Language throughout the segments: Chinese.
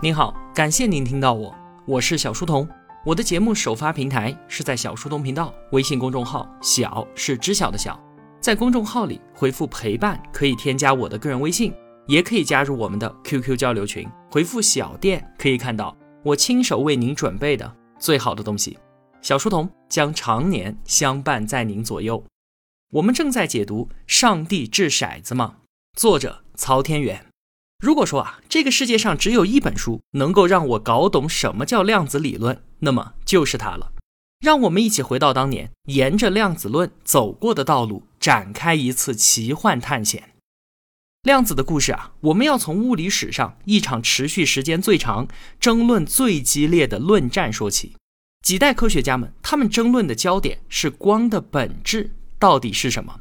您好，感谢您听到我，我是小书童。我的节目首发平台是在小书童频道微信公众号，小是知晓的小，在公众号里回复陪伴可以添加我的个人微信，也可以加入我们的 QQ 交流群，回复小店可以看到我亲手为您准备的最好的东西。小书童将常年相伴在您左右。我们正在解读《上帝掷骰子吗》，作者曹天元。如果说啊，这个世界上只有一本书能够让我搞懂什么叫量子理论，那么就是它了。让我们一起回到当年，沿着量子论走过的道路，展开一次奇幻探险。量子的故事啊，我们要从物理史上一场持续时间最长、争论最激烈的论战说起。几代科学家们，他们争论的焦点是光的本质到底是什么。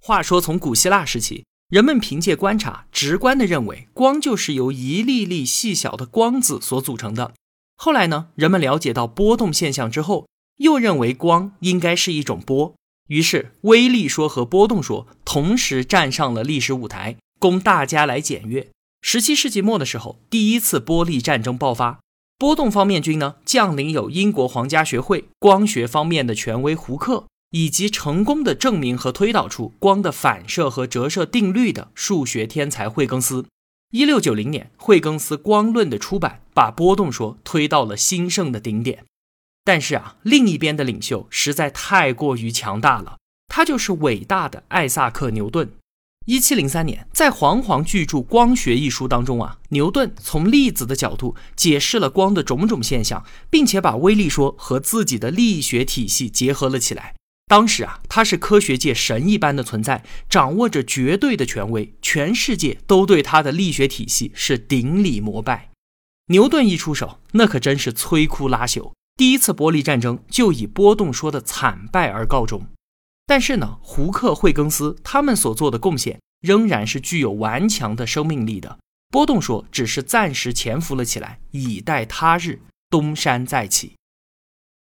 话说，从古希腊时期。人们凭借观察，直观地认为光就是由一粒粒细小的光子所组成的。后来呢，人们了解到波动现象之后，又认为光应该是一种波。于是，微粒说和波动说同时站上了历史舞台，供大家来检阅。十七世纪末的时候，第一次波粒战争爆发。波动方面军呢，将领有英国皇家学会光学方面的权威胡克。以及成功的证明和推导出光的反射和折射定律的数学天才惠更斯。一六九零年，惠更斯光论的出版把波动说推到了兴盛的顶点。但是啊，另一边的领袖实在太过于强大了，他就是伟大的艾萨克·牛顿。一七零三年，在煌煌巨著《光学》一书当中啊，牛顿从粒子的角度解释了光的种种现象，并且把微粒说和自己的力学体系结合了起来。当时啊，他是科学界神一般的存在，掌握着绝对的权威，全世界都对他的力学体系是顶礼膜拜。牛顿一出手，那可真是摧枯拉朽，第一次波粒战争就以波动说的惨败而告终。但是呢，胡克、惠更斯他们所做的贡献仍然是具有顽强的生命力的。波动说只是暂时潜伏了起来，以待他日东山再起。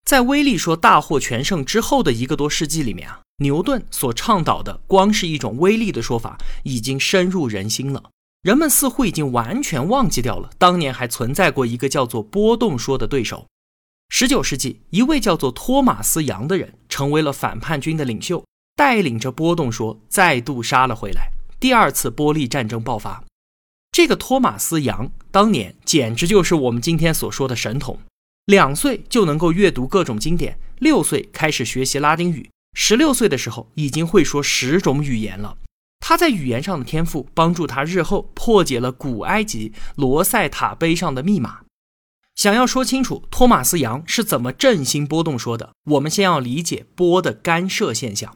在威力说大获全胜之后的一个多世纪里面啊，牛顿所倡导的光是一种威力的说法已经深入人心了。人们似乎已经完全忘记掉了当年还存在过一个叫做波动说的对手。十九世纪，一位叫做托马斯·杨的人成为了反叛军的领袖，带领着波动说再度杀了回来。第二次波利战争爆发。这个托马斯·杨当年简直就是我们今天所说的神童。两岁就能够阅读各种经典，六岁开始学习拉丁语，十六岁的时候已经会说十种语言了。他在语言上的天赋帮助他日后破解了古埃及罗塞塔碑上的密码。想要说清楚托马斯杨是怎么振兴波动说的，我们先要理解波的干涉现象。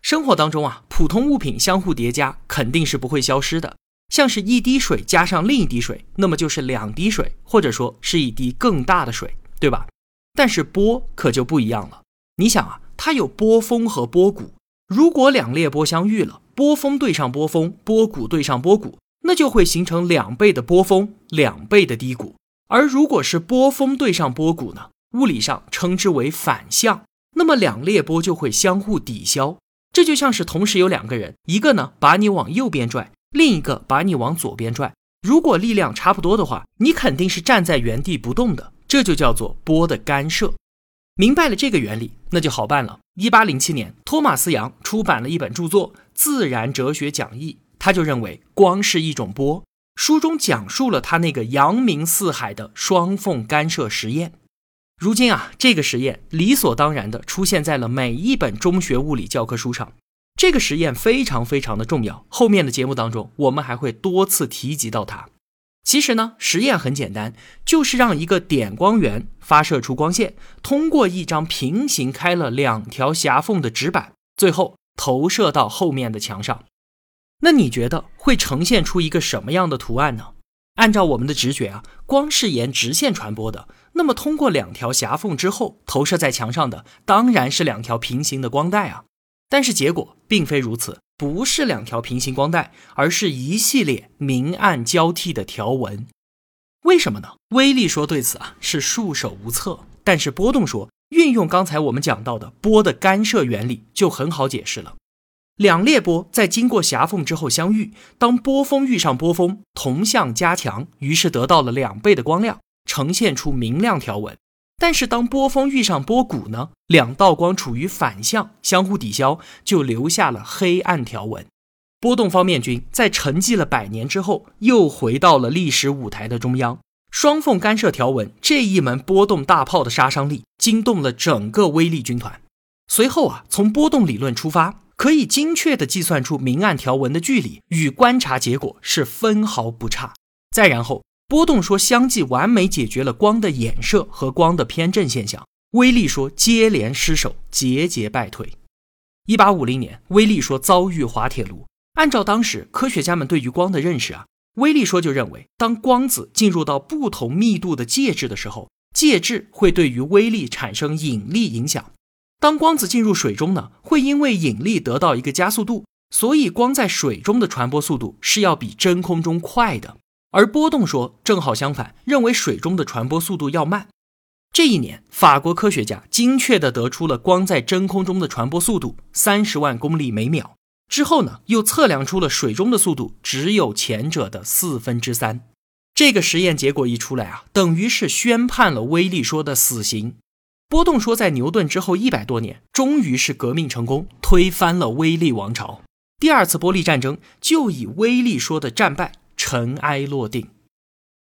生活当中啊，普通物品相互叠加肯定是不会消失的。像是一滴水加上另一滴水，那么就是两滴水，或者说是一滴更大的水。对吧？但是波可就不一样了。你想啊，它有波峰和波谷。如果两列波相遇了，波峰对上波峰，波谷对上波谷，那就会形成两倍的波峰，两倍的低谷。而如果是波峰对上波谷呢？物理上称之为反向，那么两列波就会相互抵消。这就像是同时有两个人，一个呢把你往右边拽，另一个把你往左边拽。如果力量差不多的话，你肯定是站在原地不动的。这就叫做波的干涉。明白了这个原理，那就好办了。一八零七年，托马斯杨出版了一本著作《自然哲学讲义》，他就认为光是一种波。书中讲述了他那个扬名四海的双缝干涉实验。如今啊，这个实验理所当然的出现在了每一本中学物理教科书上。这个实验非常非常的重要，后面的节目当中我们还会多次提及到它。其实呢，实验很简单，就是让一个点光源发射出光线，通过一张平行开了两条狭缝的纸板，最后投射到后面的墙上。那你觉得会呈现出一个什么样的图案呢？按照我们的直觉啊，光是沿直线传播的，那么通过两条狭缝之后投射在墙上的，当然是两条平行的光带啊。但是结果并非如此。不是两条平行光带，而是一系列明暗交替的条纹。为什么呢？威力说对此啊是束手无策，但是波动说运用刚才我们讲到的波的干涉原理就很好解释了。两列波在经过狭缝之后相遇，当波峰遇上波峰，同向加强，于是得到了两倍的光亮，呈现出明亮条纹。但是当波峰遇上波谷呢，两道光处于反向，相互抵消，就留下了黑暗条纹。波动方面军在沉寂了百年之后，又回到了历史舞台的中央。双缝干涉条纹这一门波动大炮的杀伤力，惊动了整个威力军团。随后啊，从波动理论出发，可以精确地计算出明暗条纹的距离，与观察结果是分毫不差。再然后，波动说相继完美解决了光的衍射和光的偏振现象。威力说接连失守，节节败退。一八五零年，威力说遭遇滑铁卢。按照当时科学家们对于光的认识啊，威力说就认为，当光子进入到不同密度的介质的时候，介质会对于微粒产生引力影响。当光子进入水中呢，会因为引力得到一个加速度，所以光在水中的传播速度是要比真空中快的。而波动说正好相反，认为水中的传播速度要慢。这一年，法国科学家精确地得出了光在真空中的传播速度三十万公里每秒。之后呢，又测量出了水中的速度只有前者的四分之三。这个实验结果一出来啊，等于是宣判了威力说的死刑。波动说在牛顿之后一百多年，终于是革命成功，推翻了威力王朝。第二次波粒战争就以威力说的战败尘埃落定。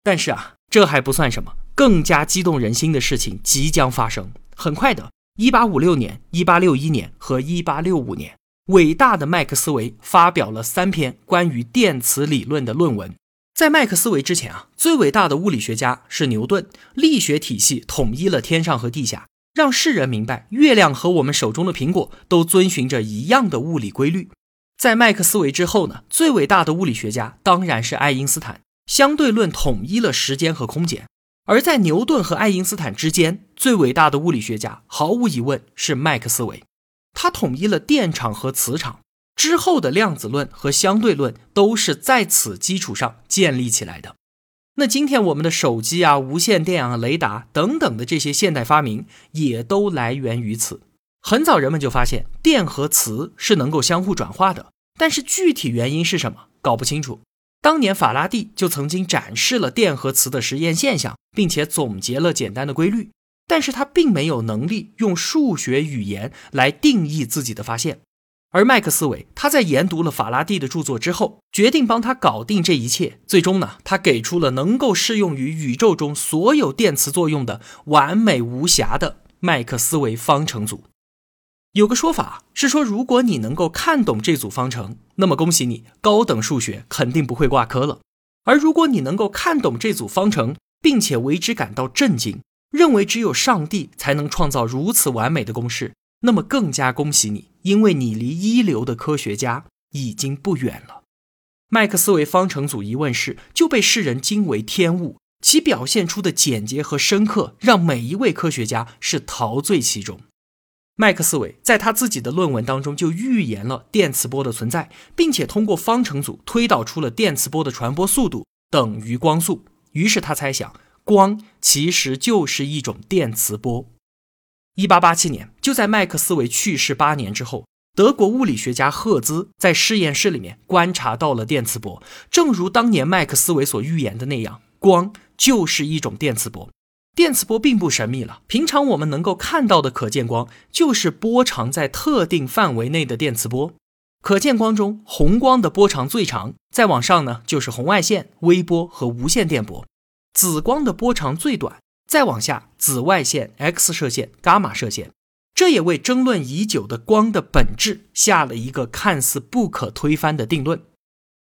但是啊，这还不算什么，更加激动人心的事情即将发生。很快的，一八五六年、一八六一年和一八六五年。伟大的麦克斯韦发表了三篇关于电磁理论的论文。在麦克斯韦之前啊，最伟大的物理学家是牛顿，力学体系统一了天上和地下，让世人明白月亮和我们手中的苹果都遵循着一样的物理规律。在麦克斯韦之后呢，最伟大的物理学家当然是爱因斯坦，相对论统一了时间和空间。而在牛顿和爱因斯坦之间，最伟大的物理学家毫无疑问是麦克斯韦。他统一了电场和磁场之后的量子论和相对论都是在此基础上建立起来的。那今天我们的手机啊、无线电啊、雷达等等的这些现代发明也都来源于此。很早人们就发现电和磁是能够相互转化的，但是具体原因是什么搞不清楚。当年法拉第就曾经展示了电和磁的实验现象，并且总结了简单的规律。但是他并没有能力用数学语言来定义自己的发现，而麦克斯韦他在研读了法拉第的著作之后，决定帮他搞定这一切。最终呢，他给出了能够适用于宇宙中所有电磁作用的完美无瑕的麦克斯韦方程组。有个说法是说，如果你能够看懂这组方程，那么恭喜你，高等数学肯定不会挂科了；而如果你能够看懂这组方程，并且为之感到震惊。认为只有上帝才能创造如此完美的公式，那么更加恭喜你，因为你离一流的科学家已经不远了。麦克斯韦方程组一问世就被世人惊为天物，其表现出的简洁和深刻让每一位科学家是陶醉其中。麦克斯韦在他自己的论文当中就预言了电磁波的存在，并且通过方程组推导出了电磁波的传播速度等于光速。于是他猜想。光其实就是一种电磁波。一八八七年，就在麦克斯韦去世八年之后，德国物理学家赫兹在实验室里面观察到了电磁波。正如当年麦克斯韦所预言的那样，光就是一种电磁波。电磁波并不神秘了，平常我们能够看到的可见光就是波长在特定范围内的电磁波。可见光中，红光的波长最长，再往上呢就是红外线、微波和无线电波。紫光的波长最短，再往下，紫外线、X 射线、伽马射线，这也为争论已久的光的本质下了一个看似不可推翻的定论。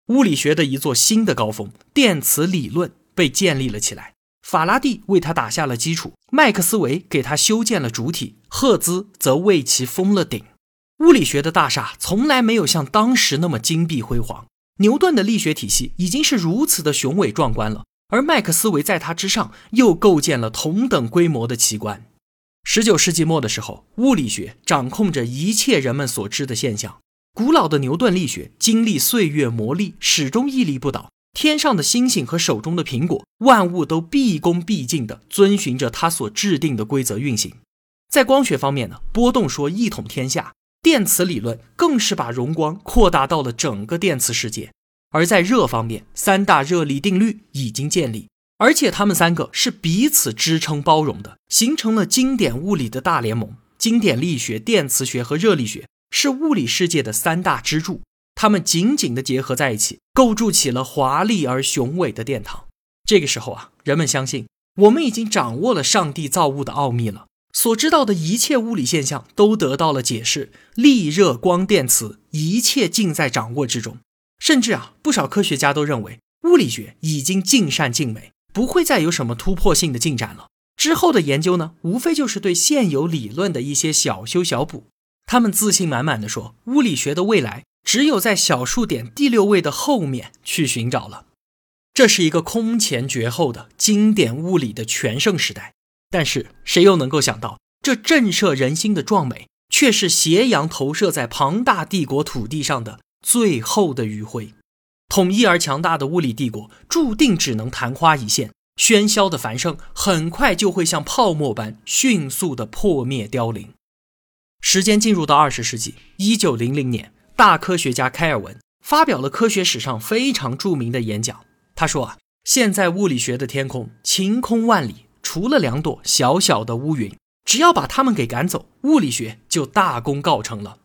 物理学的一座新的高峰——电磁理论被建立了起来。法拉第为他打下了基础，麦克斯韦给他修建了主体，赫兹则为其封了顶。物理学的大厦从来没有像当时那么金碧辉煌。牛顿的力学体系已经是如此的雄伟壮观了。而麦克斯韦在他之上又构建了同等规模的奇观。十九世纪末的时候，物理学掌控着一切人们所知的现象。古老的牛顿力学经历岁月磨砺，始终屹立不倒。天上的星星和手中的苹果，万物都毕恭毕敬地遵循着他所制定的规则运行。在光学方面呢，波动说一统天下；电磁理论更是把荣光扩大到了整个电磁世界。而在热方面，三大热力定律已经建立，而且它们三个是彼此支撑包容的，形成了经典物理的大联盟。经典力学、电磁学和热力学是物理世界的三大支柱，它们紧紧地结合在一起，构筑起了华丽而雄伟的殿堂。这个时候啊，人们相信我们已经掌握了上帝造物的奥秘了。所知道的一切物理现象都得到了解释，力、热、光、电、磁，一切尽在掌握之中。甚至啊，不少科学家都认为物理学已经尽善尽美，不会再有什么突破性的进展了。之后的研究呢，无非就是对现有理论的一些小修小补。他们自信满满的说，物理学的未来只有在小数点第六位的后面去寻找了。这是一个空前绝后的经典物理的全盛时代。但是谁又能够想到，这震慑人心的壮美，却是斜阳投射在庞大帝国土地上的最后的余晖。统一而强大的物理帝国，注定只能昙花一现。喧嚣的繁盛，很快就会像泡沫般迅速的破灭凋零。时间进入到二十世纪一九零零年，大科学家开尔文发表了科学史上非常著名的演讲。他说啊，现在物理学的天空晴空万里。除了两朵小小的乌云，只要把它们给赶走，物理学就大功告成了。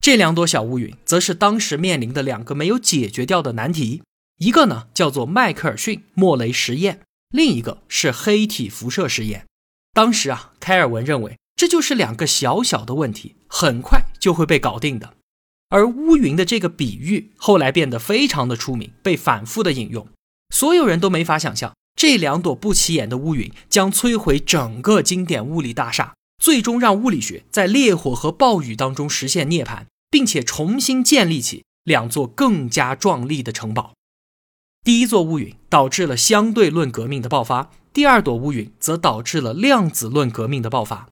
这两朵小乌云，则是当时面临的两个没有解决掉的难题，一个呢叫做迈克尔逊莫雷实验，另一个是黑体辐射实验。当时啊，开尔文认为这就是两个小小的问题，很快就会被搞定的。而乌云的这个比喻后来变得非常的出名，被反复的引用，所有人都没法想象。这两朵不起眼的乌云将摧毁整个经典物理大厦，最终让物理学在烈火和暴雨当中实现涅槃，并且重新建立起两座更加壮丽的城堡。第一座乌云导致了相对论革命的爆发，第二朵乌云则导致了量子论革命的爆发。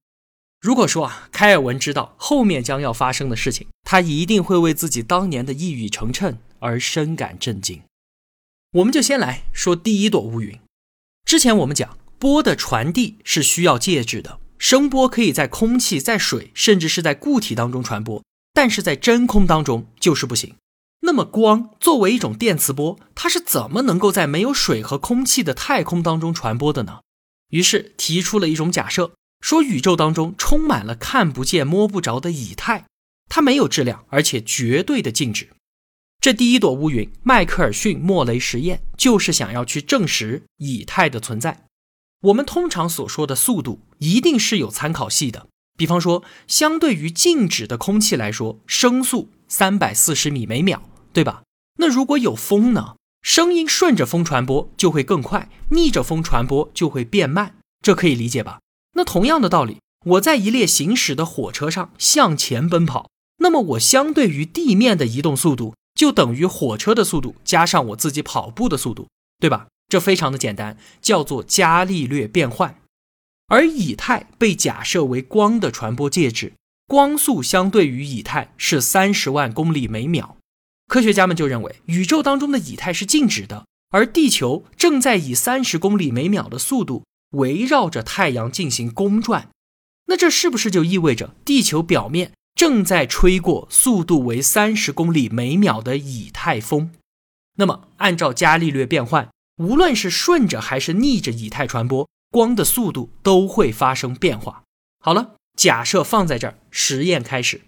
如果说啊，开尔文知道后面将要发生的事情，他一定会为自己当年的一语成谶而深感震惊。我们就先来说第一朵乌云。之前我们讲波的传递是需要介质的，声波可以在空气、在水，甚至是在固体当中传播，但是在真空当中就是不行。那么光作为一种电磁波，它是怎么能够在没有水和空气的太空当中传播的呢？于是提出了一种假设，说宇宙当中充满了看不见、摸不着的以太，它没有质量，而且绝对的静止。这第一朵乌云，迈克尔逊莫雷实验就是想要去证实以太的存在。我们通常所说的速度一定是有参考系的，比方说，相对于静止的空气来说，声速三百四十米每秒，对吧？那如果有风呢？声音顺着风传播就会更快，逆着风传播就会变慢，这可以理解吧？那同样的道理，我在一列行驶的火车上向前奔跑，那么我相对于地面的移动速度。就等于火车的速度加上我自己跑步的速度，对吧？这非常的简单，叫做伽利略变换。而以太被假设为光的传播介质，光速相对于以太是三十万公里每秒。科学家们就认为，宇宙当中的以太是静止的，而地球正在以三十公里每秒的速度围绕着太阳进行公转。那这是不是就意味着地球表面？正在吹过速度为三十公里每秒的以太风，那么按照伽利略变换，无论是顺着还是逆着以太传播，光的速度都会发生变化。好了，假设放在这儿，实验开始。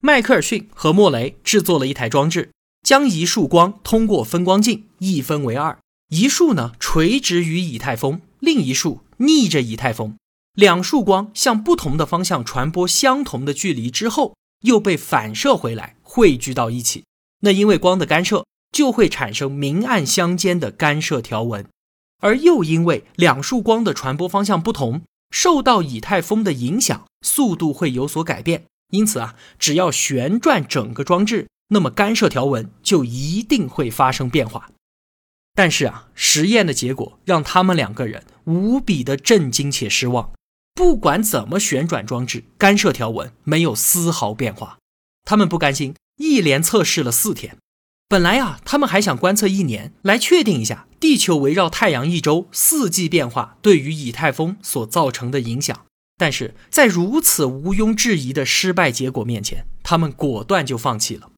迈克尔逊和莫雷制作了一台装置，将一束光通过分光镜一分为二，一束呢垂直于以太风，另一束逆着以太风。两束光向不同的方向传播相同的距离之后，又被反射回来，汇聚到一起。那因为光的干涉，就会产生明暗相间的干涉条纹。而又因为两束光的传播方向不同，受到以太风的影响，速度会有所改变。因此啊，只要旋转整个装置，那么干涉条纹就一定会发生变化。但是啊，实验的结果让他们两个人无比的震惊且失望。不管怎么旋转装置，干涉条纹没有丝毫变化。他们不甘心，一连测试了四天。本来啊，他们还想观测一年，来确定一下地球围绕太阳一周四季变化对于以太风所造成的影响。但是在如此毋庸置疑的失败结果面前，他们果断就放弃了。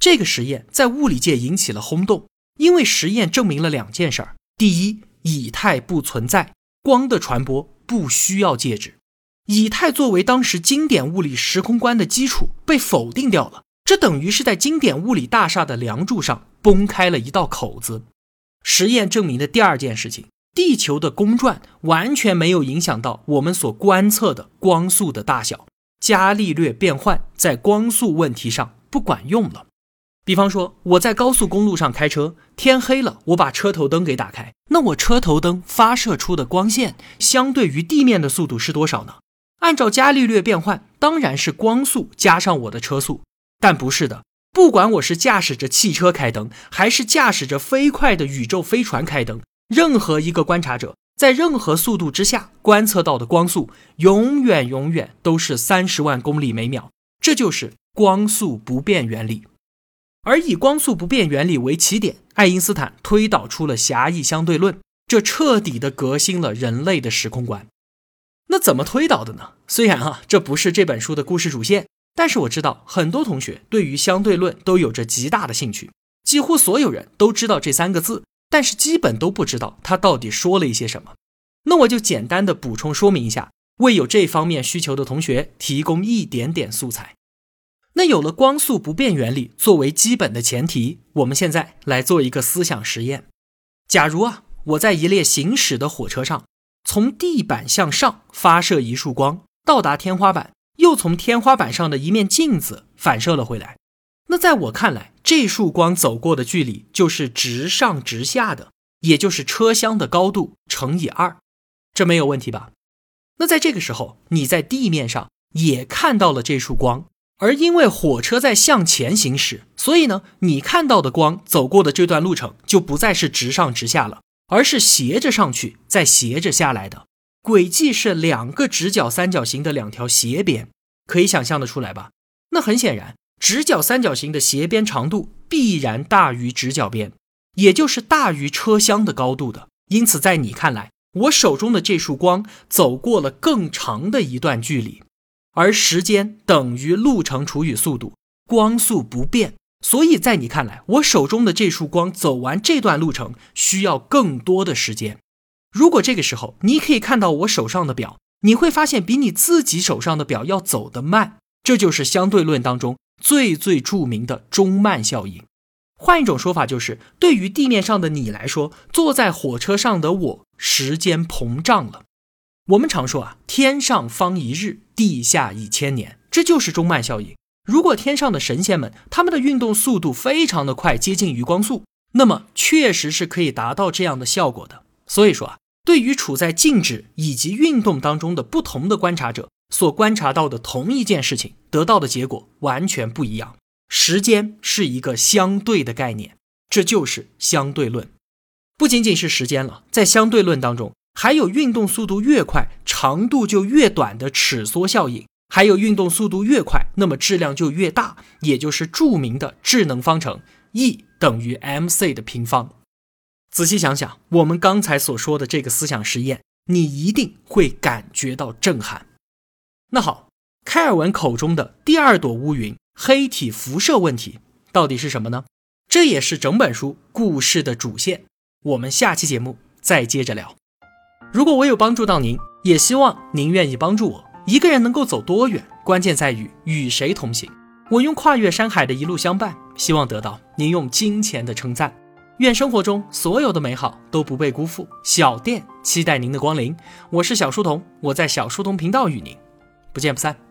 这个实验在物理界引起了轰动，因为实验证明了两件事儿：第一，以太不存在，光的传播不需要介质。以太作为当时经典物理时空观的基础被否定掉了，这等于是在经典物理大厦的梁柱上崩开了一道口子。实验证明的第二件事情，地球的公转完全没有影响到我们所观测的光速的大小，伽利略变换在光速问题上不管用了。比方说，我在高速公路上开车，天黑了，我把车头灯给打开，那我车头灯发射出的光线相对于地面的速度是多少呢？按照伽利略变换，当然是光速加上我的车速，但不是的。不管我是驾驶着汽车开灯，还是驾驶着飞快的宇宙飞船开灯，任何一个观察者在任何速度之下观测到的光速，永远永远都是三十万公里每秒。这就是光速不变原理。而以光速不变原理为起点，爱因斯坦推导出了狭义相对论，这彻底的革新了人类的时空观。那怎么推导的呢？虽然啊，这不是这本书的故事主线，但是我知道很多同学对于相对论都有着极大的兴趣。几乎所有人都知道这三个字，但是基本都不知道它到底说了一些什么。那我就简单的补充说明一下，为有这方面需求的同学提供一点点素材。那有了光速不变原理作为基本的前提，我们现在来做一个思想实验。假如啊，我在一列行驶的火车上。从地板向上发射一束光，到达天花板，又从天花板上的一面镜子反射了回来。那在我看来，这束光走过的距离就是直上直下的，也就是车厢的高度乘以二，这没有问题吧？那在这个时候，你在地面上也看到了这束光，而因为火车在向前行驶，所以呢，你看到的光走过的这段路程就不再是直上直下了。而是斜着上去，再斜着下来的轨迹是两个直角三角形的两条斜边，可以想象的出来吧？那很显然，直角三角形的斜边长度必然大于直角边，也就是大于车厢的高度的。因此，在你看来，我手中的这束光走过了更长的一段距离，而时间等于路程除以速度，光速不变。所以在你看来，我手中的这束光走完这段路程需要更多的时间。如果这个时候你可以看到我手上的表，你会发现比你自己手上的表要走得慢。这就是相对论当中最最著名的中慢效应。换一种说法就是，对于地面上的你来说，坐在火车上的我，时间膨胀了。我们常说啊，天上方一日，地下一千年，这就是中慢效应。如果天上的神仙们他们的运动速度非常的快，接近于光速，那么确实是可以达到这样的效果的。所以说啊，对于处在静止以及运动当中的不同的观察者所观察到的同一件事情，得到的结果完全不一样。时间是一个相对的概念，这就是相对论。不仅仅是时间了，在相对论当中，还有运动速度越快，长度就越短的尺缩效应。还有运动速度越快，那么质量就越大，也就是著名的智能方程 E 等于 mc 的平方。仔细想想，我们刚才所说的这个思想实验，你一定会感觉到震撼。那好，开尔文口中的第二朵乌云——黑体辐射问题，到底是什么呢？这也是整本书故事的主线。我们下期节目再接着聊。如果我有帮助到您，也希望您愿意帮助我。一个人能够走多远，关键在于与谁同行。我用跨越山海的一路相伴，希望得到您用金钱的称赞。愿生活中所有的美好都不被辜负。小店期待您的光临。我是小书童，我在小书童频道与您不见不散。